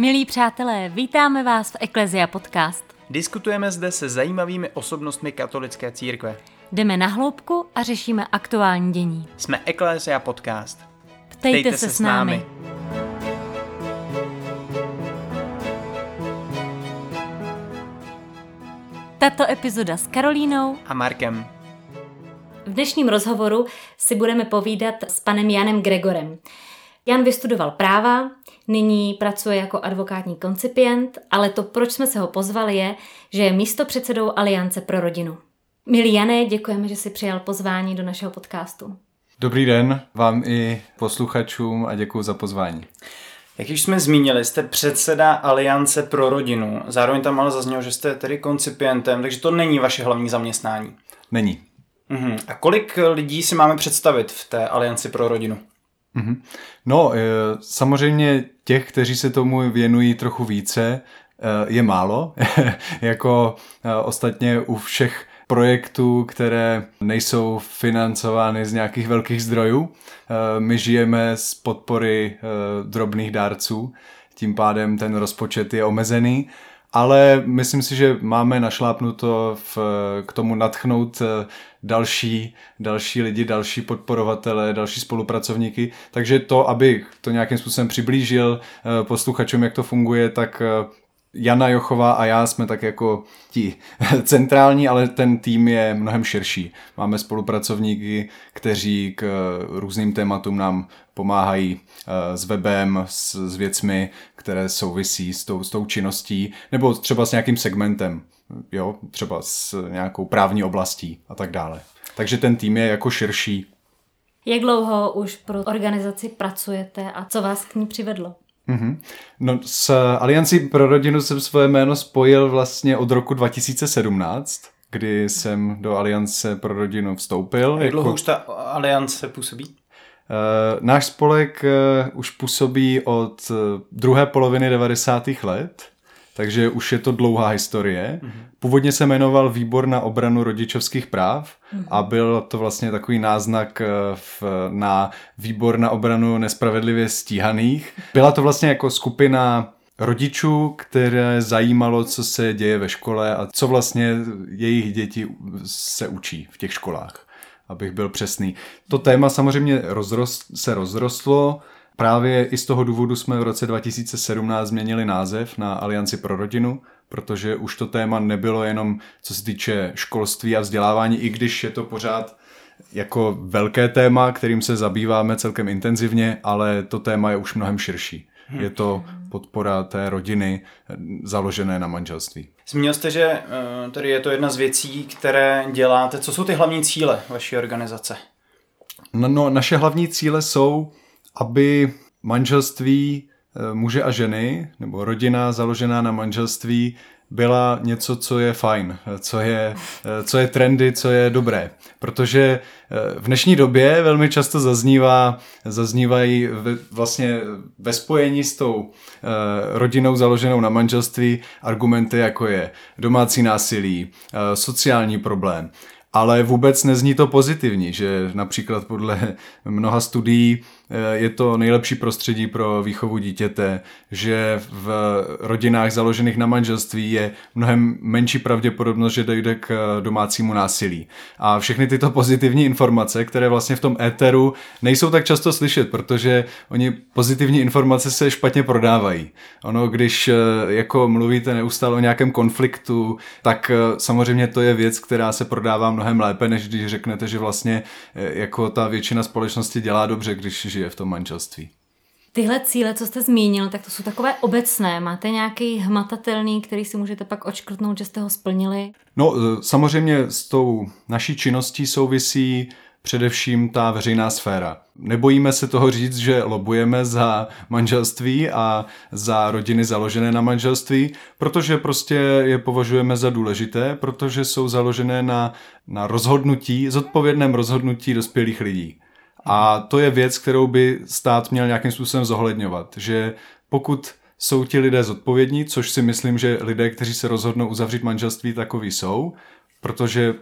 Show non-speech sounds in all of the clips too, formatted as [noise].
Milí přátelé, vítáme vás v Eklezia Podcast. Diskutujeme zde se zajímavými osobnostmi katolické církve. Jdeme na hloubku a řešíme aktuální dění. Jsme Ecclesia Podcast. Ptejte, Ptejte se, se s námi. Tato epizoda s Karolínou a Markem. V dnešním rozhovoru si budeme povídat s panem Janem Gregorem. Jan vystudoval práva, nyní pracuje jako advokátní koncipient, ale to, proč jsme se ho pozvali, je, že je místo předsedou Aliance pro rodinu. Milí Jané, děkujeme, že jsi přijal pozvání do našeho podcastu. Dobrý den vám i posluchačům a děkuji za pozvání. Jak již jsme zmínili, jste předseda Aliance pro rodinu. Zároveň tam ale zaznělo, že jste tedy koncipientem, takže to není vaše hlavní zaměstnání. Není. Uhum. A kolik lidí si máme představit v té Alianci pro rodinu? Mhm. No, e, samozřejmě těch, kteří se tomu věnují trochu více, e, je málo. [laughs] jako e, ostatně u všech projektů, které nejsou financovány z nějakých velkých zdrojů. My žijeme z podpory drobných dárců, tím pádem ten rozpočet je omezený ale myslím si, že máme našlápnuto v, k tomu natchnout eh, další, další lidi, další podporovatele, další spolupracovníky. Takže to, abych to nějakým způsobem přiblížil eh, posluchačům, jak to funguje, tak eh, Jana Jochová a já jsme tak jako ti [laughs] centrální, ale ten tým je mnohem širší. Máme spolupracovníky, kteří k různým tématům nám pomáhají eh, s webem, s, s věcmi, které souvisí s tou, s tou činností, nebo třeba s nějakým segmentem, jo, třeba s nějakou právní oblastí a tak dále. Takže ten tým je jako širší. Jak dlouho už pro organizaci pracujete a co vás k ní přivedlo? Mm-hmm. No, s Aliancí pro rodinu jsem svoje jméno spojil vlastně od roku 2017, kdy jsem do Aliance pro rodinu vstoupil. Jak dlouho jako... už ta aliance působí? Uh, náš spolek uh, už působí od uh, druhé poloviny 90. let, takže už je to dlouhá historie. Mm-hmm. Původně se jmenoval Výbor na obranu rodičovských práv mm-hmm. a byl to vlastně takový náznak v, na Výbor na obranu nespravedlivě stíhaných. Byla to vlastně jako skupina rodičů, které zajímalo, co se děje ve škole a co vlastně jejich děti se učí v těch školách abych byl přesný. To téma samozřejmě rozrost, se rozrostlo, Právě i z toho důvodu jsme v roce 2017 změnili název na Alianci pro rodinu, protože už to téma nebylo jenom co se týče školství a vzdělávání, i když je to pořád jako velké téma, kterým se zabýváme celkem intenzivně, ale to téma je už mnohem širší. Je to podpora té rodiny založené na manželství. Zmínil jste, že eh, tady je to jedna z věcí, které děláte. Co jsou ty hlavní cíle vaší organizace? No, no naše hlavní cíle jsou, aby manželství eh, muže a ženy, nebo rodina založená na manželství, byla něco, co je fajn, co je, co je trendy, co je dobré. Protože eh, v dnešní době velmi často zaznívá, zaznívají vlastně ve spojení s tou eh, rodinou založenou na manželství argumenty, jako je domácí násilí, eh, sociální problém ale vůbec nezní to pozitivní, že například podle [laughs] mnoha studií je to nejlepší prostředí pro výchovu dítěte, že v rodinách založených na manželství je mnohem menší pravděpodobnost, že dojde k eh, domácímu násilí. A všechny tyto pozitivní informace, které vlastně v tom éteru nejsou tak často slyšet, protože oni pozitivní informace se špatně prodávají. Ono, když eh, jako mluvíte neustále o nějakém konfliktu, tak samozřejmě to je věc, která se prodává mnohem lépe, než když řeknete, že vlastně eh, jako ta většina společnosti dělá dobře, když žije v tom manželství. Tyhle cíle, co jste zmínil, tak to jsou takové obecné. Máte nějaký hmatatelný, který si můžete pak očkrtnout, že jste ho splnili? No, eh, samozřejmě s tou naší činností souvisí především ta veřejná sféra. Nebojíme se toho říct, že lobujeme za manželství a za rodiny založené na manželství, protože prostě je považujeme za důležité, protože jsou založené na, na rozhodnutí, zodpovědném rozhodnutí dospělých lidí. A to je věc, kterou by stát měl nějakým způsobem zohledňovat, že pokud jsou ti lidé zodpovědní, což si myslím, že lidé, kteří se rozhodnou uzavřít manželství, takový jsou, protože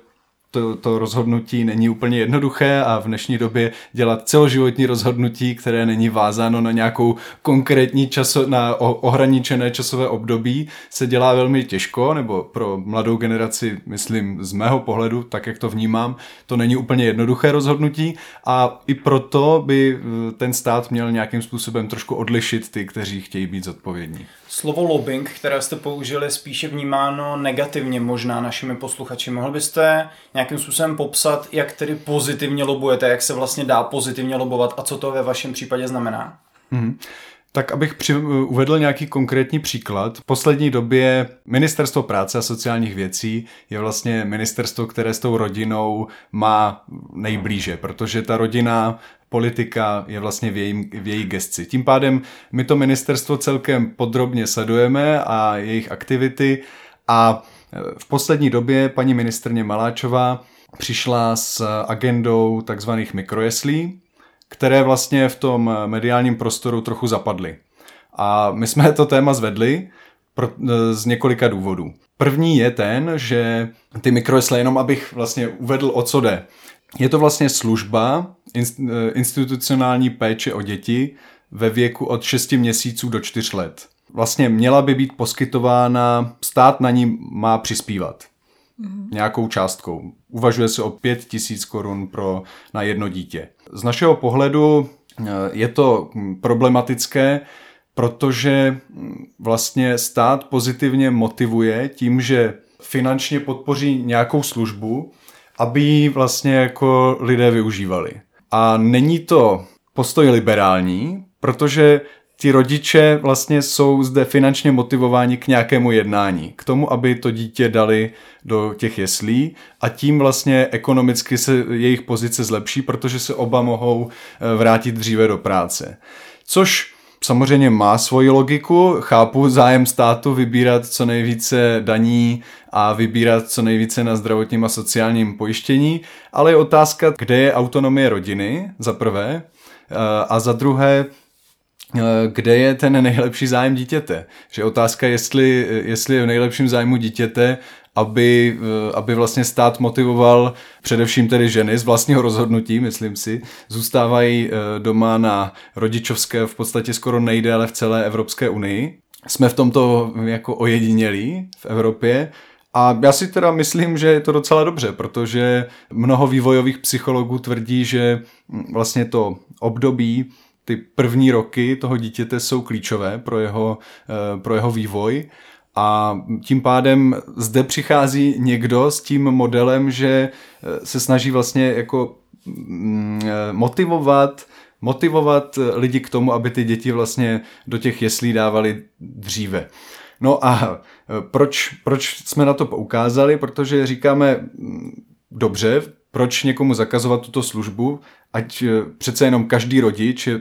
to, to rozhodnutí není úplně jednoduché a v dnešní době dělat celoživotní rozhodnutí, které není vázáno na nějakou konkrétní časo, na ohraničené časové období, se dělá velmi těžko, nebo pro mladou generaci, myslím z mého pohledu, tak jak to vnímám, to není úplně jednoduché rozhodnutí a i proto by eh, ten stát měl nějakým způsobem trošku odlišit ty, kteří chtějí být zodpovědní. Slovo lobbying, které jste použili, spíše vnímáno negativně možná našimi posluchači. Mohl byste nějakým způsobem popsat, jak tedy pozitivně lobujete, jak se vlastně dá pozitivně lobovat a co to ve vašem případě znamená? Mm-hmm. Tak abych při, uvedl nějaký konkrétní příklad. V poslední době Ministerstvo práce a sociálních věcí je vlastně ministerstvo, které s tou rodinou má nejblíže, protože ta rodina politika je vlastně v, jejím, v její gesci. Tím pádem my to ministerstvo celkem podrobně sledujeme a jejich aktivity a e, v poslední době paní ministrně Maláčová přišla s agendou takzvaných mikrojeslí, které vlastně v tom mediálním prostoru trochu zapadly. A my jsme to téma zvedli e, z několika důvodů. První je ten, že ty mikrojesle, jenom abych vlastně uvedl, o co jde. Je to vlastně služba eh, institucionální péče o děti ve věku od 6 měsíců do 4 let. Vlastně měla by být poskytována, stát na ní má přispívat mm-hmm. nějakou částkou. Uvažuje se o 5 tisíc korun pro, na jedno dítě. Z našeho pohledu eh, je to problematické, protože hm, vlastně stát pozitivně motivuje tím, že finančně podpoří nějakou službu, aby ji vlastně jako lidé využívali. A není to postoj liberální, protože ti rodiče vlastně jsou zde finančně motivováni k nějakému jednání, k tomu, aby to dítě dali do těch jeslí a tím vlastně ekonomicky se jejich pozice zlepší, protože se oba mohou eh, vrátit dříve do práce. Což samozřejmě má svoji logiku, chápu zájem státu vybírat co nejvíce daní a vybírat co nejvíce na zdravotním a sociálním pojištění, ale je otázka, kde je autonomie rodiny, za prvé, eh, a za druhé, eh, kde je ten nejlepší zájem dítěte. Že otázka, jestli, jestli je v nejlepším zájmu dítěte, aby, eh, aby vlastně stát motivoval především tedy ženy z vlastního rozhodnutí, myslím si, zůstávají doma na rodičovské v podstatě skoro nejdéle v celé Evropské unii. Jsme v tomto jako ojedinělí v Evropě a já si teda myslím, že je to docela dobře, protože mnoho vývojových psychologů tvrdí, že vlastně to období, ty první roky toho dítěte jsou klíčové pro jeho, eh, pro jeho vývoj a tím pádem zde přichází někdo s tím modelem, že eh, se snaží vlastně jako mm, eh, motivovat motivovat lidi k tomu, aby ty děti vlastně do těch jeslí dávali dříve. No a e, proč, proč jsme na to poukázali? Protože říkáme, mm, dobře, proč někomu zakazovat tuto službu, ať e, přece jenom každý rodič je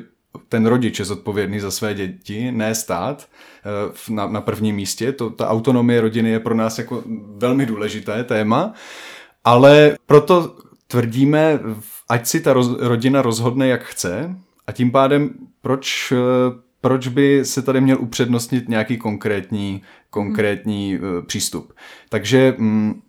ten rodič je zodpovědný za své děti, ne stát e, na, na prvním místě. To, ta autonomie rodiny je pro nás jako velmi důležité téma, ale proto tvrdíme, ať si ta roz, rodina rozhodne, jak chce a tím pádem proč proč by se tady měl upřednostnit nějaký konkrétní, konkrétní hmm. přístup. Takže mm,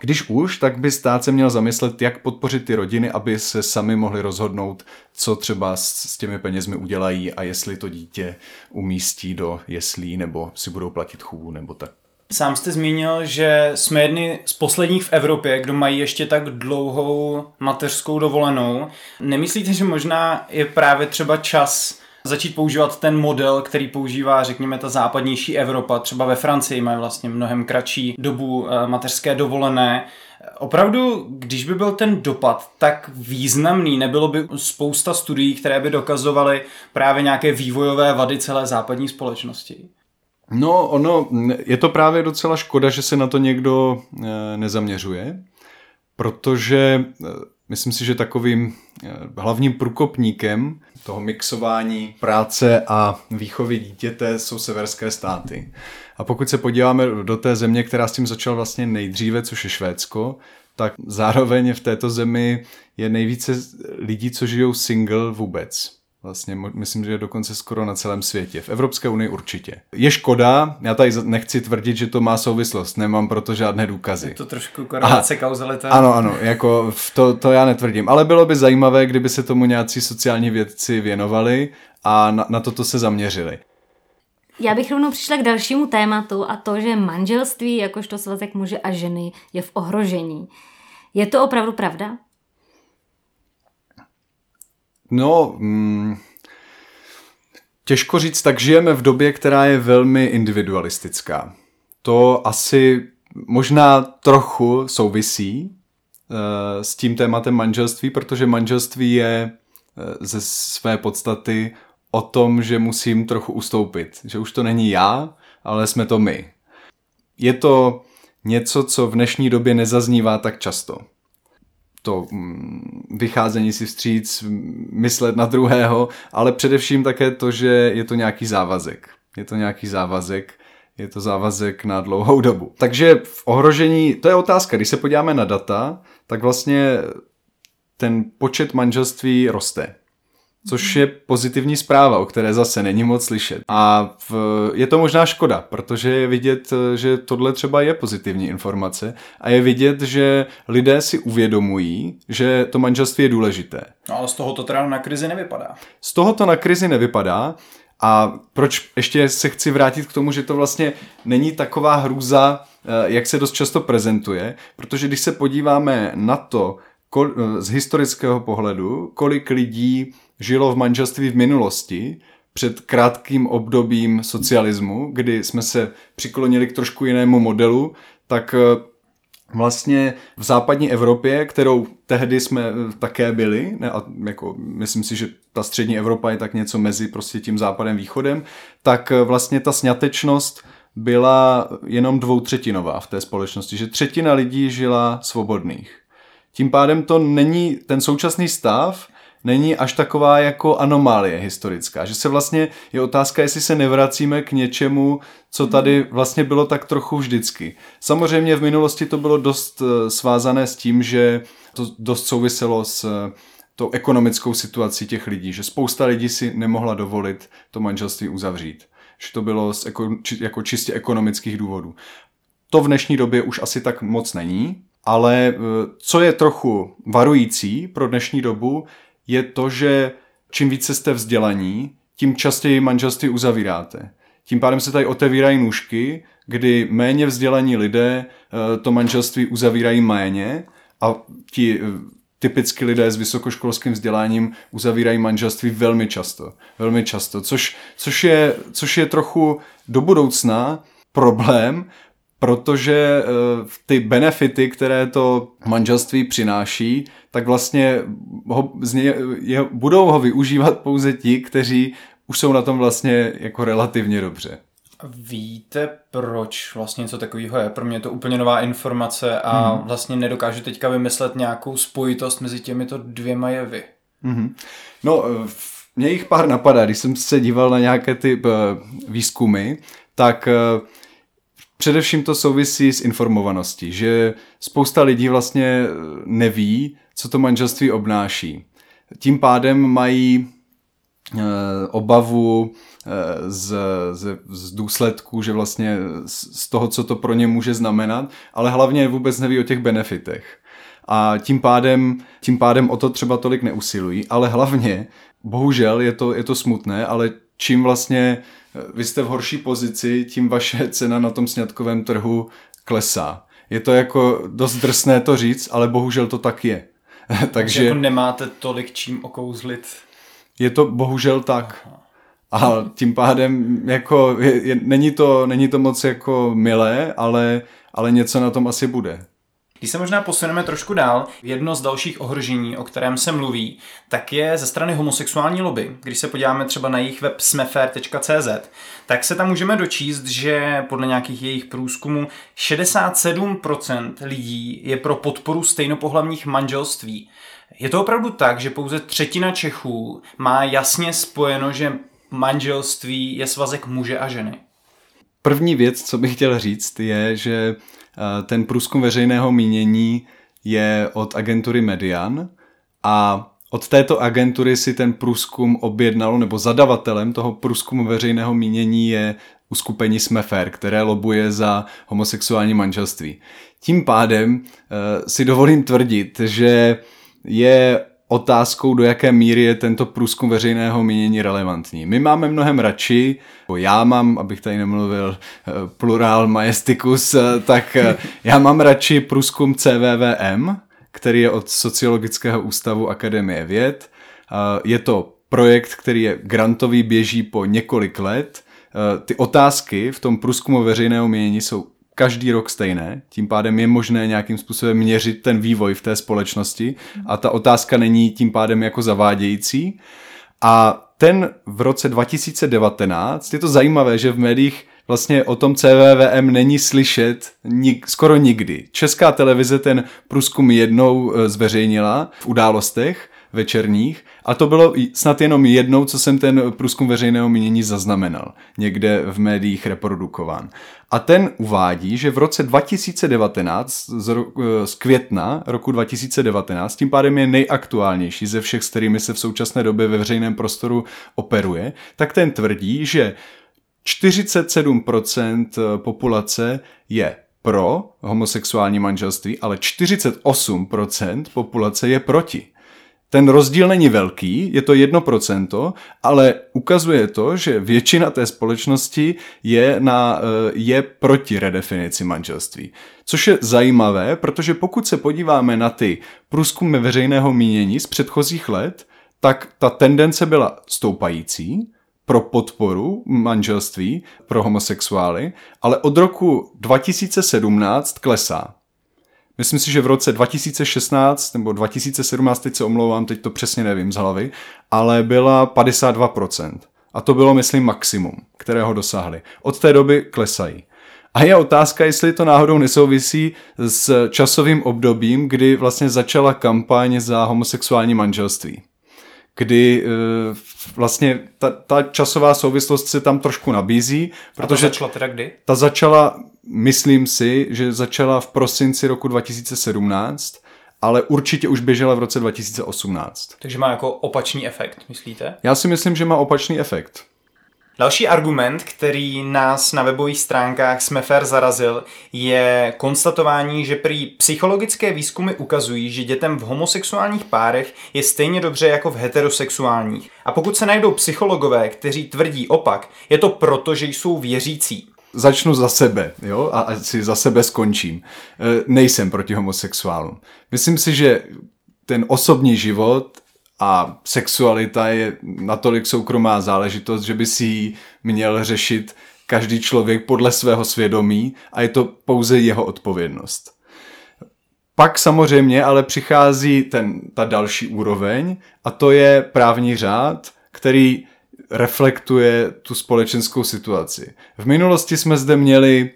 když už, tak by stát se měl zamyslet, jak podpořit ty rodiny, aby se sami mohli rozhodnout, co třeba s, s těmi penězmi udělají a jestli to dítě umístí do jeslí nebo si budou platit chůvu nebo tak. Sám jste zmínil, že jsme jedni z posledních v Evropě, kdo mají ještě tak dlouhou mateřskou dovolenou. Nemyslíte, že možná je právě třeba čas začít používat ten model, který používá, řekněme, ta západnější Evropa. Třeba ve Francii mají vlastně mnohem kratší dobu eh, mateřské dovolené. Opravdu, když by byl ten dopad tak významný, nebylo by spousta studií, které by dokazovaly právě nějaké vývojové vady celé západní společnosti? No, ono, je to právě docela škoda, že se na to někdo eh, nezaměřuje, protože eh, myslím si, že takovým hlavním průkopníkem toho mixování práce a výchovy dítěte jsou severské státy. A pokud se podíváme do té země, která s tím začala vlastně nejdříve, což je Švédsko, tak zároveň v této zemi je nejvíce lidí, co žijou single vůbec. Vlastně myslím, že je dokonce skoro na celém světě. V Evropské unii určitě. Je škoda, já tady nechci tvrdit, že to má souvislost, nemám proto žádné důkazy. Je to trošku korelace kauzalita. Ano, ano, jako to, to já netvrdím. Ale bylo by zajímavé, kdyby se tomu nějací sociální vědci věnovali a na, na toto se zaměřili. Já bych rovnou přišla k dalšímu tématu a to, že manželství jakožto svazek muže a ženy je v ohrožení. Je to opravdu pravda? No, mm, těžko říct, tak žijeme v době, která je velmi individualistická. To asi možná trochu souvisí uh, s tím tématem manželství, protože manželství je uh, ze své podstaty o tom, že musím trochu ustoupit. Že už to není já, ale jsme to my. Je to něco, co v dnešní době nezaznívá tak často. To mm, vycházení si vstříc, myslet na druhého, ale především také to, že je to nějaký závazek. Je to nějaký závazek, je to závazek na dlouhou dobu. Takže v ohrožení, to je otázka, když se podíváme na data, tak vlastně ten počet manželství roste což je pozitivní zpráva, o které zase není moc slyšet. A v, je to možná škoda, protože je vidět, že tohle třeba je pozitivní informace a je vidět, že lidé si uvědomují, že to manželství je důležité. No ale z toho to teda na krizi nevypadá. Z toho to na krizi nevypadá, a proč ještě se chci vrátit k tomu, že to vlastně není taková hrůza, eh, jak se dost často prezentuje, protože když se podíváme na to, eh, z historického pohledu, kolik lidí žilo v manželství v minulosti, před krátkým obdobím socialismu, kdy jsme se přiklonili k trošku jinému modelu, tak eh, vlastně v západní Evropě, kterou tehdy jsme eh, také byli, ne, a jako myslím si, že ta střední Evropa je tak něco mezi prostě tím západem východem, tak eh, vlastně ta sňatečnost byla jenom dvoutřetinová v té společnosti, že třetina lidí žila svobodných. Tím pádem to není ten současný stav, není až taková jako anomálie historická. Že se vlastně je otázka, jestli se nevracíme k něčemu, co tady vlastně bylo tak trochu vždycky. Samozřejmě v minulosti to bylo dost eh, svázané s tím, že to dost souviselo s eh, tou ekonomickou situací těch lidí, že spousta lidí si nemohla dovolit to manželství uzavřít. Že to bylo z jako čistě ekonomických důvodů. To v dnešní době už asi tak moc není, ale eh, co je trochu varující pro dnešní dobu, je to, že čím více jste vzdělaní, tím častěji manželství uzavíráte. Tím pádem se tady otevírají nůžky, kdy méně vzdělaní lidé eh, to manželství uzavírají méně a ti eh, typicky lidé s vysokoškolským vzděláním uzavírají manželství velmi často. Velmi často, což, což, je, což je trochu do budoucna problém, protože uh, ty benefity, které to manželství přináší, tak vlastně ho, z ně, je, budou ho využívat pouze ti, kteří už jsou na tom vlastně jako relativně dobře. Víte, proč vlastně něco takového je? Pro mě je to úplně nová informace a hmm. vlastně nedokážu teďka vymyslet nějakou spojitost mezi těmito dvěma jevy. Hmm. No, eh, mě jich pár napadá, když jsem se díval na nějaké ty uh, výzkumy, tak Především to souvisí s informovaností, že spousta lidí vlastně neví, co to manželství obnáší. Tím pádem mají e, obavu e, z, z, z důsledků, že vlastně z toho, co to pro ně může znamenat, ale hlavně vůbec neví o těch benefitech. A tím pádem, tím pádem o to třeba tolik neusilují, ale hlavně, bohužel je to, je to smutné, ale čím vlastně vy jste v horší pozici, tím vaše cena na tom sňatkovém trhu klesá. Je to jako dost drsné to říct, ale bohužel to tak je. [laughs] Takže jako nemáte tolik čím okouzlit. Je to bohužel tak. A tím pádem jako je, je, není, to, není to moc jako milé, ale, ale něco na tom asi bude. Když se možná posuneme trošku dál, jedno z dalších ohrožení, o kterém se mluví, tak je ze strany homosexuální lobby. Když se podíváme třeba na jejich web smefair.cz, tak se tam můžeme dočíst, že podle nějakých jejich průzkumů 67% lidí je pro podporu stejnopohlavních manželství. Je to opravdu tak, že pouze třetina Čechů má jasně spojeno, že manželství je svazek muže a ženy? První věc, co bych chtěl říct, je, že ten průzkum veřejného mínění je od agentury Median a od této agentury si ten průzkum objednalo, nebo zadavatelem toho průzkumu veřejného mínění je uskupení Smefer, které lobuje za homosexuální manželství. Tím pádem uh, si dovolím tvrdit, že je otázkou, do jaké míry je tento průzkum veřejného mínění relevantní. My máme mnohem radši, já mám, abych tady nemluvil eh, plurál majesticus, eh, tak já mám radši průzkum CVVM, který je od Sociologického ústavu Akademie věd. Je to projekt, který je grantový, běží po několik let. Ty otázky v tom průzkumu veřejného mínění jsou každý rok stejné, tím pádem je možné nějakým způsobem měřit ten vývoj v té společnosti a ta otázka není tím pádem jako zavádějící. A ten v roce 2019, je to zajímavé, že v médiích vlastně o tom CVVM není slyšet nik, skoro nikdy. Česká televize ten průzkum jednou e, zveřejnila v událostech večerních a to bylo snad jenom jednou, co jsem ten průzkum veřejného mínění zaznamenal, někde v médiích reprodukován. A ten uvádí, že v roce 2019, z, ro, z května roku 2019, tím pádem je nejaktuálnější ze všech, s kterými se v současné době ve veřejném prostoru operuje, tak ten tvrdí, že 47% eh, populace je pro homosexuální manželství, ale 48% populace je proti. Ten rozdíl není velký, je to 1%, ale ukazuje to, že většina té společnosti je, na, eh, je proti redefinici manželství. Což je zajímavé, protože pokud se podíváme na ty průzkumy veřejného mínění z předchozích let, tak ta tendence byla stoupající, pro podporu manželství pro homosexuály, ale od roku 2017 klesá. Myslím si, že v roce 2016 nebo 2017, teď se omlouvám, teď to přesně nevím z hlavy, ale byla 52%. A to bylo, myslím, maximum, kterého dosáhli. Od té doby klesají. A je otázka, jestli to náhodou nesouvisí s časovým obdobím, kdy vlastně začala kampaň za homosexuální manželství kdy uh, vlastně ta, ta časová souvislost se tam trošku nabízí. Protože A to začala teda kdy? Ta začala, myslím si, že začala v prosinci roku 2017, ale určitě už běžela v roce 2018. Takže má jako opačný efekt, myslíte? Já si myslím, že má opačný efekt. Další argument, který nás na webových stránkách Smefer zarazil, je konstatování, že prý psychologické výzkumy ukazují, že dětem v homosexuálních párech je stejně dobře jako v heterosexuálních. A pokud se najdou psychologové, kteří tvrdí opak, je to proto, že jsou věřící. Začnu za sebe, jo, a si za sebe skončím. E, nejsem proti homosexuálům. Myslím si, že ten osobní život a sexualita je natolik soukromá záležitost, že by si ji měl řešit každý člověk podle svého svědomí a je to pouze jeho odpovědnost. Pak samozřejmě ale přichází ten, ta další úroveň a to je právní řád, který reflektuje tu společenskou situaci. V minulosti jsme zde měli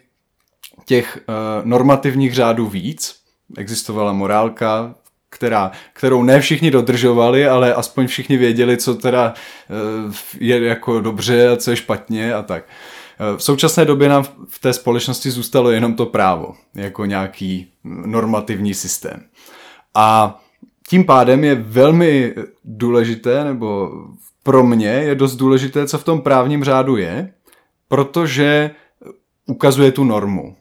těch uh, normativních řádů víc, existovala morálka, která, kterou ne všichni dodržovali, ale aspoň všichni věděli, co teda eh, je jako dobře a co je špatně a tak. Eh, v současné době nám v té společnosti zůstalo jenom to právo, jako nějaký normativní systém. A tím pádem je velmi důležité, nebo pro mě je dost důležité, co v tom právním řádu je, protože ukazuje tu normu.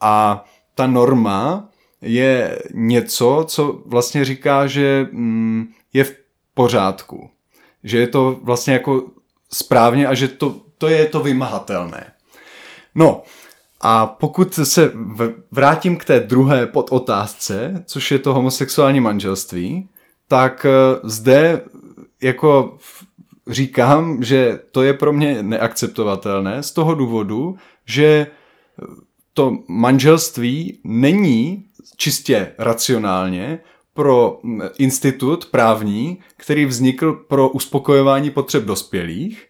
A ta norma je něco, co vlastně říká, že mm, je v pořádku. Že je to vlastně jako správně a že to, to je to vymahatelné. No, a pokud se vrátím k té druhé podotázce, což je to homosexuální manželství, tak eh, zde jako říkám, že to je pro mě neakceptovatelné z toho důvodu, že to manželství není čistě racionálně pro institut právní, který vznikl pro uspokojování potřeb dospělých,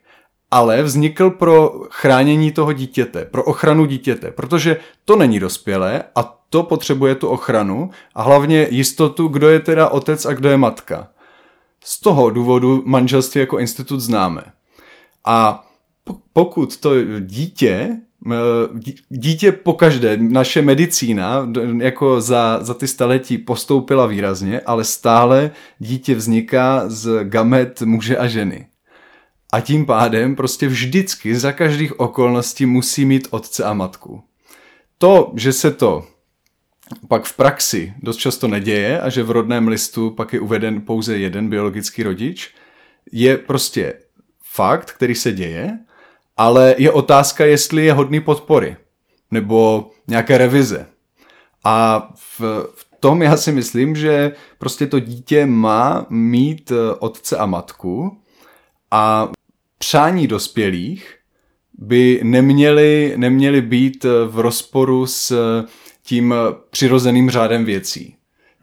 ale vznikl pro chránění toho dítěte, pro ochranu dítěte, protože to není dospělé a to potřebuje tu ochranu a hlavně jistotu, kdo je teda otec a kdo je matka. Z toho důvodu manželství jako institut známe. A pokud to dítě Dítě pokaždé, naše medicína jako za, za ty staletí postoupila výrazně, ale stále dítě vzniká z gamet muže a ženy. A tím pádem prostě vždycky za každých okolností musí mít otce a matku. To, že se to pak v praxi dost často neděje a že v rodném listu pak je uveden pouze jeden biologický rodič, je prostě fakt, který se děje, ale je otázka, jestli je hodný podpory nebo nějaké revize. A v, v tom já si myslím, že prostě to dítě má mít eh, otce a matku a přání dospělých by neměly, neměly být v rozporu s tím přirozeným řádem věcí.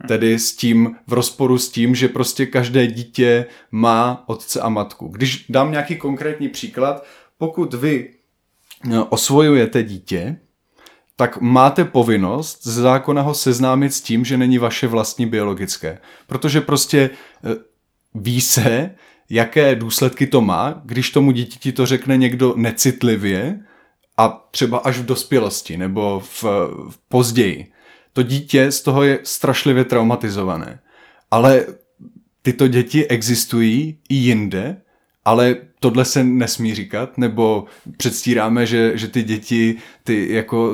Tedy s tím, v rozporu s tím, že prostě každé dítě má otce a matku. Když dám nějaký konkrétní příklad, pokud vy eh, osvojujete dítě, tak máte povinnost z zákona ho seznámit s tím, že není vaše vlastní biologické. Protože prostě eh, ví se, jaké důsledky to má, když tomu dítěti to řekne někdo necitlivě a třeba až v dospělosti nebo v, v později. To dítě z toho je strašlivě traumatizované. Ale tyto děti existují i jinde, ale tohle se nesmí říkat, nebo předstíráme, že, že ty děti ty jako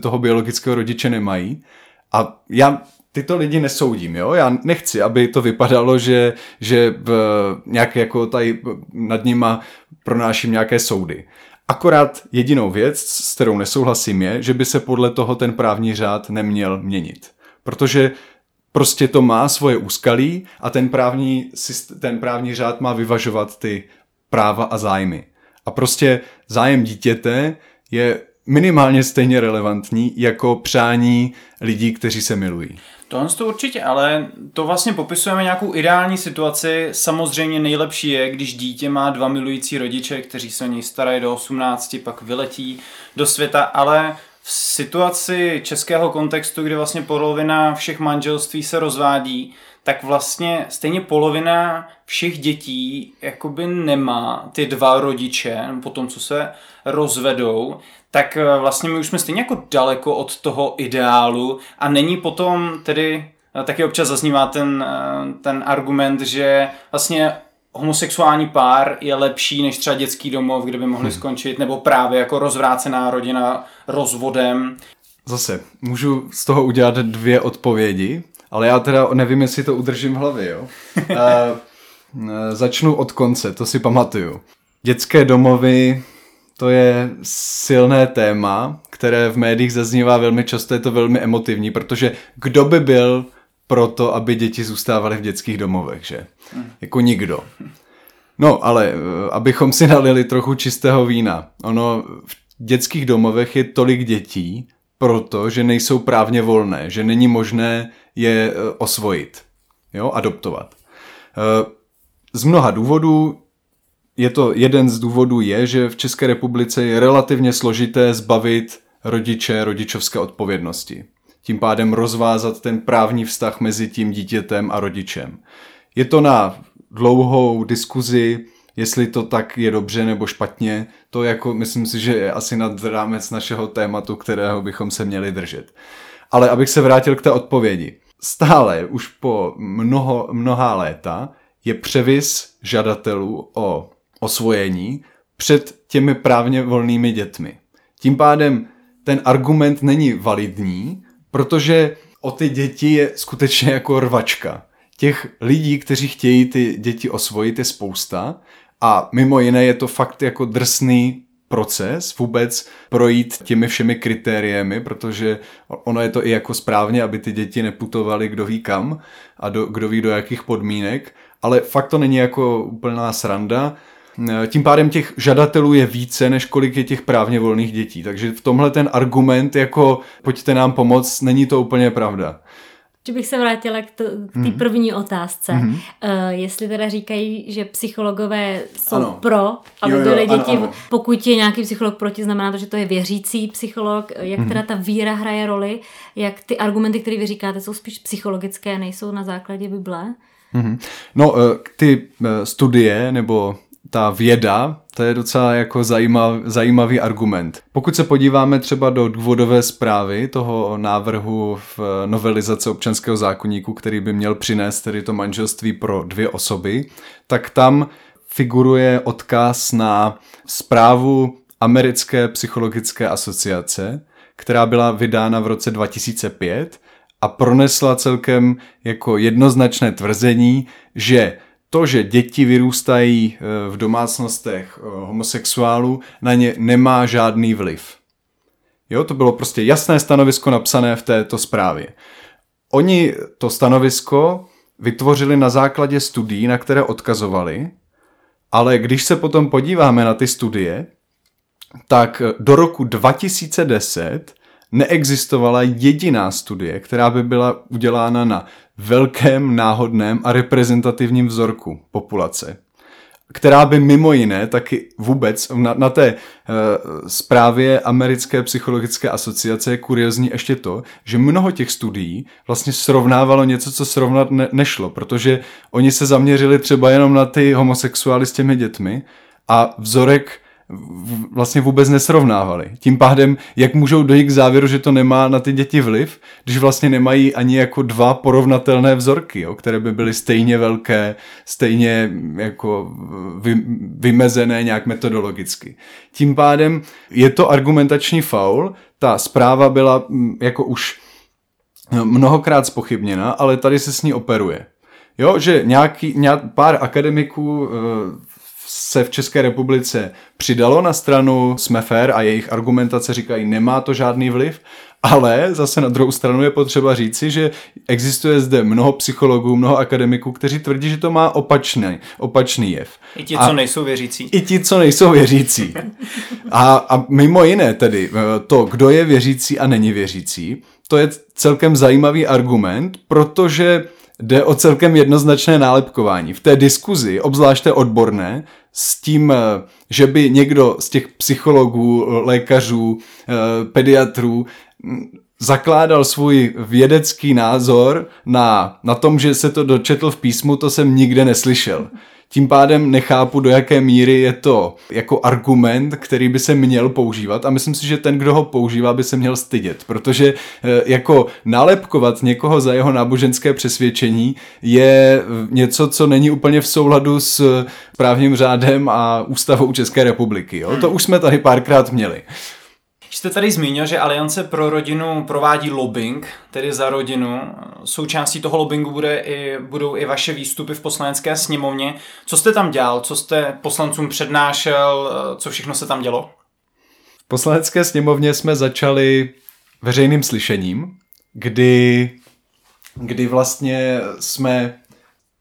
toho biologického rodiče nemají. A já tyto lidi nesoudím, jo? Já nechci, aby to vypadalo, že, že nějak jako tady nad nima pronáším nějaké soudy. Akorát jedinou věc, s kterou nesouhlasím, je, že by se podle toho ten právní řád neměl měnit. Protože prostě to má svoje úskalí a ten právní, ten právní řád má vyvažovat ty práva a zájmy. A prostě zájem dítěte je minimálně stejně relevantní jako přání lidí, kteří se milují. Tohle to určitě, ale to vlastně popisujeme nějakou ideální situaci. Samozřejmě nejlepší je, když dítě má dva milující rodiče, kteří se o něj starají do 18, pak vyletí do světa, ale v situaci českého kontextu, kdy vlastně polovina všech manželství se rozvádí, tak vlastně stejně polovina všech dětí jakoby nemá ty dva rodiče, po tom, co se rozvedou, tak eh, vlastně my už jsme stejně jako daleko od toho ideálu a není potom tedy, eh, taky občas zaznívá ten, eh, ten argument, že vlastně homosexuální pár je lepší než třeba dětský domov, kde by mohli hmm. skončit, nebo právě jako rozvrácená rodina rozvodem. Zase, můžu z toho udělat dvě odpovědi, ale já teda nevím, jestli to udržím v hlavě, jo. uh, [laughs] začnu od konce, to si pamatuju. Dětské domovy to je silné téma, které v médiích zaznívá velmi často, je to velmi emotivní, protože kdo by byl pro to, aby děti zůstávaly v dětských domovech, že? Jako nikdo. No, ale eh, abychom si nalili trochu čistého vína. Ono v dětských domovech je tolik dětí, protože nejsou právně volné, že není možné je eh, osvojit, jo, adoptovat. Eh, z mnoha důvodů je to jeden z důvodů je, že v České republice je relativně složité zbavit rodiče rodičovské odpovědnosti. Tím pádem rozvázat ten právní vztah mezi tím dítětem a rodičem. Je to na dlouhou diskuzi, jestli to tak je dobře nebo špatně, to jako myslím si, že je asi nad rámec našeho tématu, kterého bychom se měli držet. Ale abych se vrátil k té odpovědi. Stále už po mnoho, mnoha léta je převis žadatelů o osvojení před těmi právně volnými dětmi. Tím pádem ten argument není validní, protože o ty děti je skutečně jako rvačka. Těch lidí, kteří chtějí ty děti osvojit, je spousta. A mimo jiné je to fakt jako drsný proces vůbec projít těmi všemi kritériemi, protože ono je to i jako správně, aby ty děti neputovaly kdo ví kam a do, kdo ví do jakých podmínek, ale fakt to není jako úplná sranda tím pádem těch žadatelů je více, než kolik je těch právně volných dětí. Takže v tomhle ten argument jako pojďte nám pomoct, není to úplně pravda. Že bych se vrátila k, té mm. první otázce. Mm. Uh, jestli teda říkají, že psychologové jsou ano. pro, aby jo, jo, byly děti, ano, ano. pokud je nějaký psycholog proti, znamená to, že to je věřící psycholog. Jak mm. teda ta víra hraje roli? Jak ty argumenty, které vy říkáte, jsou spíš psychologické, nejsou na základě Bible? Mm. No, ty studie nebo ta věda, to je docela jako zajímav, zajímavý argument. Pokud se podíváme třeba do důvodové zprávy toho návrhu v novelizace občanského zákonníku, který by měl přinést tedy to manželství pro dvě osoby, tak tam figuruje odkaz na zprávu Americké psychologické asociace, která byla vydána v roce 2005 a pronesla celkem jako jednoznačné tvrzení, že to, že děti vyrůstají eh, v domácnostech eh, homosexuálů, na ně nemá žádný vliv. Jo, to bylo prostě jasné stanovisko napsané v této zprávě. Oni to stanovisko vytvořili na základě studií, na které odkazovali, ale když se potom podíváme na ty studie, tak do roku 2010 neexistovala jediná studie, která by byla udělána na velkém, náhodném a reprezentativním vzorku populace, která by mimo jiné taky vůbec na, na té e, zprávě Americké psychologické asociace je kuriozní ještě to, že mnoho těch studií vlastně srovnávalo něco, co srovnat ne, nešlo, protože oni se zaměřili třeba jenom na ty homosexuály s těmi dětmi a vzorek vlastně vůbec nesrovnávali. Tím pádem, jak můžou dojít k závěru, že to nemá na ty děti vliv, když vlastně nemají ani jako dva porovnatelné vzorky, jo, které by byly stejně velké, stejně jako vy, vymezené nějak metodologicky. Tím pádem je to argumentační faul, ta zpráva byla mm, jako už mnohokrát spochybněna, ale tady se s ní operuje. Jo, že nějaký, nějak, pár akademiků eh, se v České republice přidalo na stranu Smefer a jejich argumentace říkají, nemá to žádný vliv, ale zase na druhou stranu je potřeba říci, že existuje zde mnoho psychologů, mnoho akademiků, kteří tvrdí, že to má opačný, opačný jev. I ti, a co nejsou věřící. I ti, co nejsou věřící. A, a mimo jiné tedy, eh, to, kdo je věřící a není věřící, to je celkem zajímavý argument, protože jde o celkem jednoznačné nálepkování. V té diskuzi, obzvláště odborné, s tím, eh, že by někdo z těch psychologů, lékařů, eh, pediatrů zakládal svůj vědecký názor na, na tom, že se to dočetl v písmu, to jsem nikde neslyšel. Tím pádem nechápu, do jaké míry je to jako argument, který by se měl používat a myslím si, že ten, kdo ho používá, by se měl stydět, protože eh, jako nálepkovat někoho za jeho náboženské přesvědčení je něco, co není úplně v souladu s právním řádem a ústavou České republiky. Jo? To už jsme tady párkrát měli. Jste tady zmínil, že Aliance pro rodinu provádí lobbying, tedy za rodinu. Součástí toho lobbingu bude i, budou i vaše výstupy v poslanecké sněmovně. Co jste tam dělal? Co jste poslancům přednášel? Co všechno se tam dělo? V poslanecké sněmovně jsme začali veřejným slyšením, kdy, kdy vlastně jsme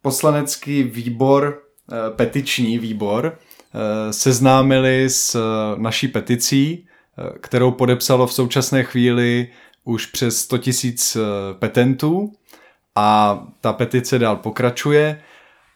poslanecký výbor, eh, petiční výbor, eh, seznámili s naší peticí, kterou podepsalo v současné chvíli už přes 100 tisíc eh, petentů a ta petice dál pokračuje.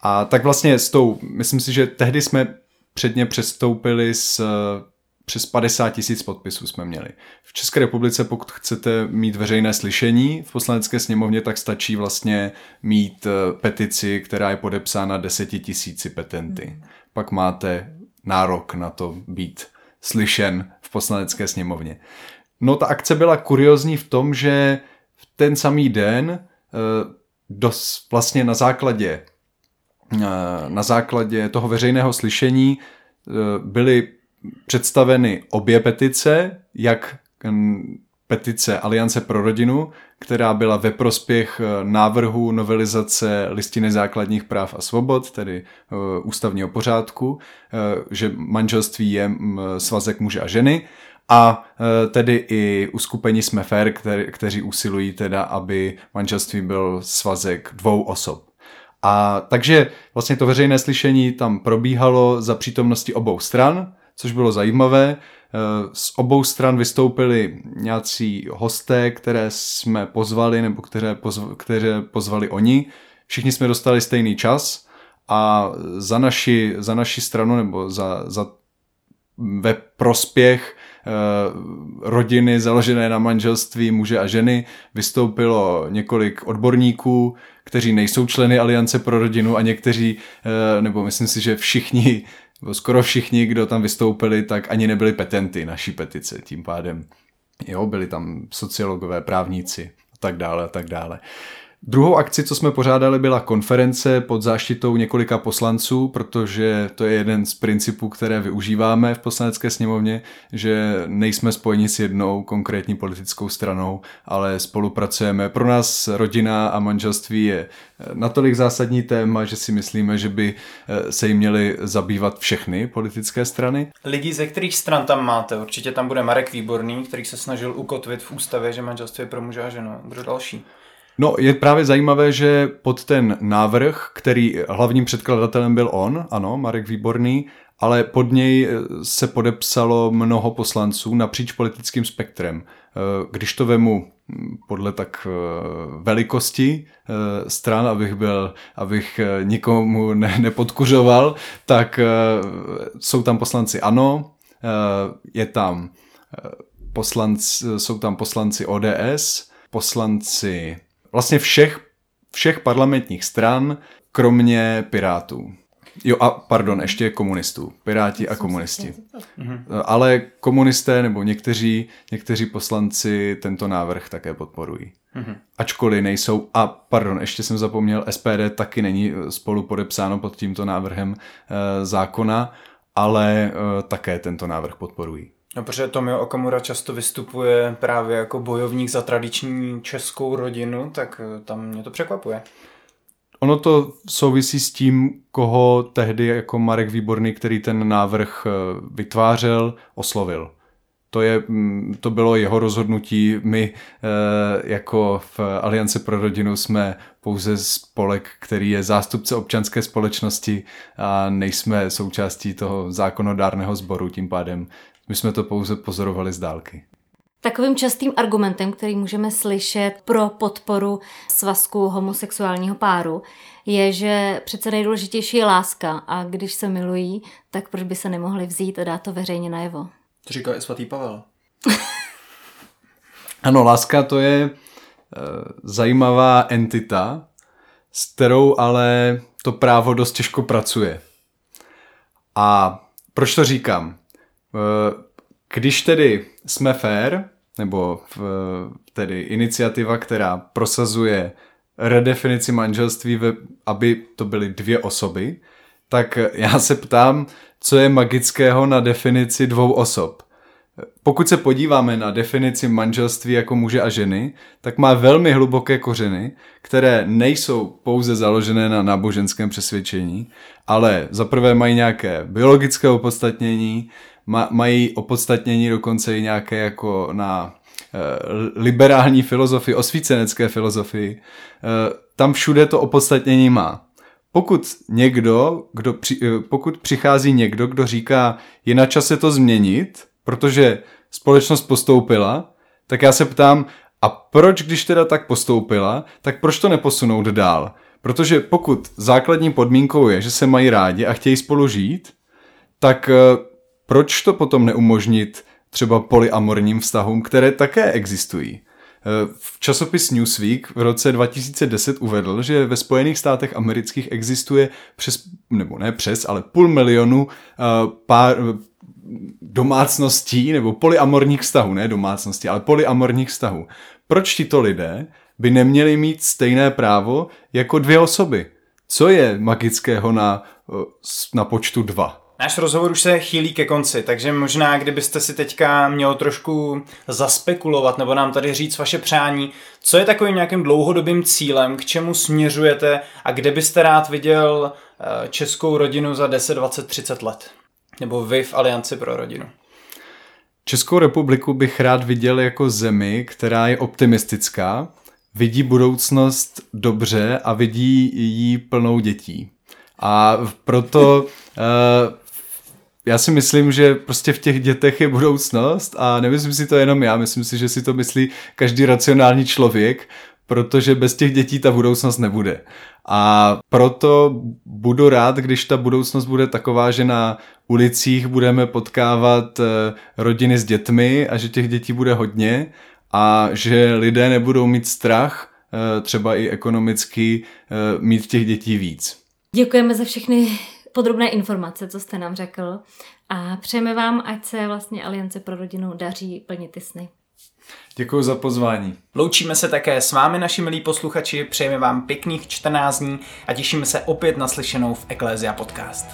A tak vlastně s tou, myslím si, že tehdy jsme předně přestoupili s eh, přes 50 tisíc podpisů jsme měli. V České republice, pokud chcete mít veřejné slyšení v poslanecké sněmovně, tak stačí vlastně mít eh, petici, která je podepsána 10 tisíci petenty. Hmm. Pak máte nárok na to být slyšen poslanecké sněmovně. No ta akce byla kuriozní v tom, že v ten samý den eh, dos, vlastně na základě eh, na základě toho veřejného slyšení eh, byly představeny obě petice, jak hm, petice Aliance pro rodinu, která byla ve prospěch návrhu novelizace listiny základních práv a svobod, tedy ústavního pořádku, že manželství je svazek muže a ženy, a tedy i uskupení jsme fair, kteří usilují teda, aby manželství byl svazek dvou osob. A takže vlastně to veřejné slyšení tam probíhalo za přítomnosti obou stran, což bylo zajímavé. E, z obou stran vystoupili nějací hosté, které jsme pozvali, nebo které, pozv, které pozvali oni. Všichni jsme dostali stejný čas a za naši, za naši stranu, nebo za, za ve prospěch Eh, rodiny založené na manželství muže a ženy. Vystoupilo několik odborníků, kteří nejsou členy Aliance pro rodinu a někteří, eh, nebo myslím si, že všichni skoro všichni, kdo tam vystoupili, tak ani nebyli petenty naší petice. Tím pádem, jo, byli tam sociologové, právníci a tak dále a tak dále. Druhou akci, co jsme pořádali, byla konference pod záštitou několika poslanců, protože to je jeden z principů, které využíváme v poslanecké sněmovně, že nejsme spojeni s jednou konkrétní politickou stranou, ale spolupracujeme. Pro nás rodina a manželství je natolik zásadní téma, že si myslíme, že by eh, se jim měly zabývat všechny politické strany. Lidi, ze kterých stran tam máte? Určitě tam bude Marek Výborný, který se snažil ukotvit v ústavě, že manželství je pro muže a ženu. Kdo další? No, je právě zajímavé, že pod ten návrh, který hlavním předkladatelem byl on, ano, Marek Výborný, ale pod něj eh, se podepsalo mnoho poslanců napříč politickým spektrem. Eh, když to vemu hm, podle tak eh, velikosti stran, abych byl, abych nikomu [laughs] ne, nepodkuřoval, tak jsou tam poslanci ANO, je tam poslanci, jsou tam poslanci ODS, poslanci vlastně všech, všech parlamentních stran, kromě Pirátů. Jo a pardon, ještě komunistů. Piráti a komunisti. Mhm. Ale komunisté nebo někteří, někteří poslanci tento návrh také podporují. Mhm. Ačkoliv nejsou, a pardon, ještě jsem zapomněl, SPD taky není spolu podepsáno pod tímto návrhem e, zákona, ale e, také tento návrh podporují. No, protože Tomio Okamura často vystupuje právě jako bojovník za tradiční českou rodinu, tak eh, tam mě to překvapuje. Ono to souvisí s tím, koho tehdy jako Marek Výborný, který ten návrh eh, vytvářel, oslovil. To, je, mm, to bylo jeho rozhodnutí. My eh, jako v Alianci pro rodinu jsme pouze spolek, který je zástupce občanské společnosti a nejsme součástí toho zákonodárného sboru, tím pádem my jsme to pouze pozorovali z dálky. Takovým častým argumentem, který můžeme slyšet pro podporu svazku homosexuálního páru, je, že přece nejdůležitější je láska a když se milují, tak proč by se nemohli vzít a dát to veřejně najevo? To říká i svatý Pavel. [laughs] ano, láska to je e, zajímavá entita, s kterou ale to právo dost těžko pracuje. A proč to říkám? Eh, když tedy jsme fair, nebo tedy iniciativa, která prosazuje redefinici manželství, aby to byly dvě osoby, tak já se ptám, co je magického na definici dvou osob. Pokud se podíváme na definici manželství jako muže a ženy, tak má velmi hluboké kořeny, které nejsou pouze založené na náboženském přesvědčení, ale zaprvé mají nějaké biologické opodstatnění, mají opodstatnění dokonce i nějaké jako na eh, liberální filozofii, osvícenecké filozofii. Eh, tam všude to opodstatnění má. Pokud někdo, kdo eh, pokud přichází někdo, kdo říká, je na čase to změnit, protože společnost postoupila, tak já se ptám, a proč, když teda tak postoupila, tak proč to neposunout dál? Protože pokud základní podmínkou je, že se mají rádi a chtějí spolu žít, tak proč to potom neumožnit třeba polyamorním vztahům, které také existují? Eh, v časopis Newsweek v roce 2010 uvedl, že ve Spojených státech amerických existuje přes, nebo ne přes, ale půl milionu eh, pár domácností nebo polyamorních vztahů, ne domácností, ale polyamorních vztahů. Proč tito lidé by neměli mít stejné právo jako dvě osoby? Co je magického na, na počtu dva? Náš rozhovor už se chýlí ke konci, takže možná, kdybyste si teďka měl trošku zaspekulovat nebo nám tady říct vaše přání, co je takovým nějakým dlouhodobým cílem, k čemu směřujete a kde byste rád viděl eh, českou rodinu za 10, 20, 30 let? Nebo vy v Alianci pro rodinu? Českou republiku bych rád viděl jako zemi, která je optimistická, vidí budoucnost dobře a vidí ji plnou dětí. A proto uh, [laughs] já si myslím, že prostě v těch dětech je budoucnost a nemyslím si to jenom já, myslím si, že si to myslí každý racionální člověk, protože bez těch dětí ta budoucnost nebude. A proto budu rád, když ta budoucnost bude taková, že na ulicích budeme potkávat eh, rodiny s dětmi a že těch dětí bude hodně a že lidé nebudou mít strach, eh, třeba i ekonomicky, eh, mít těch dětí víc. Děkujeme za všechny podrobné informace, co jste nám řekl. A přejeme vám, ať se vlastně Aliance pro rodinu daří plnit ty sny. Děkuji za pozvání. Loučíme se také s vámi, naši milí posluchači, přejeme vám pěkných 14 dní a těšíme se opět na slyšenou v Eklézia Podcast.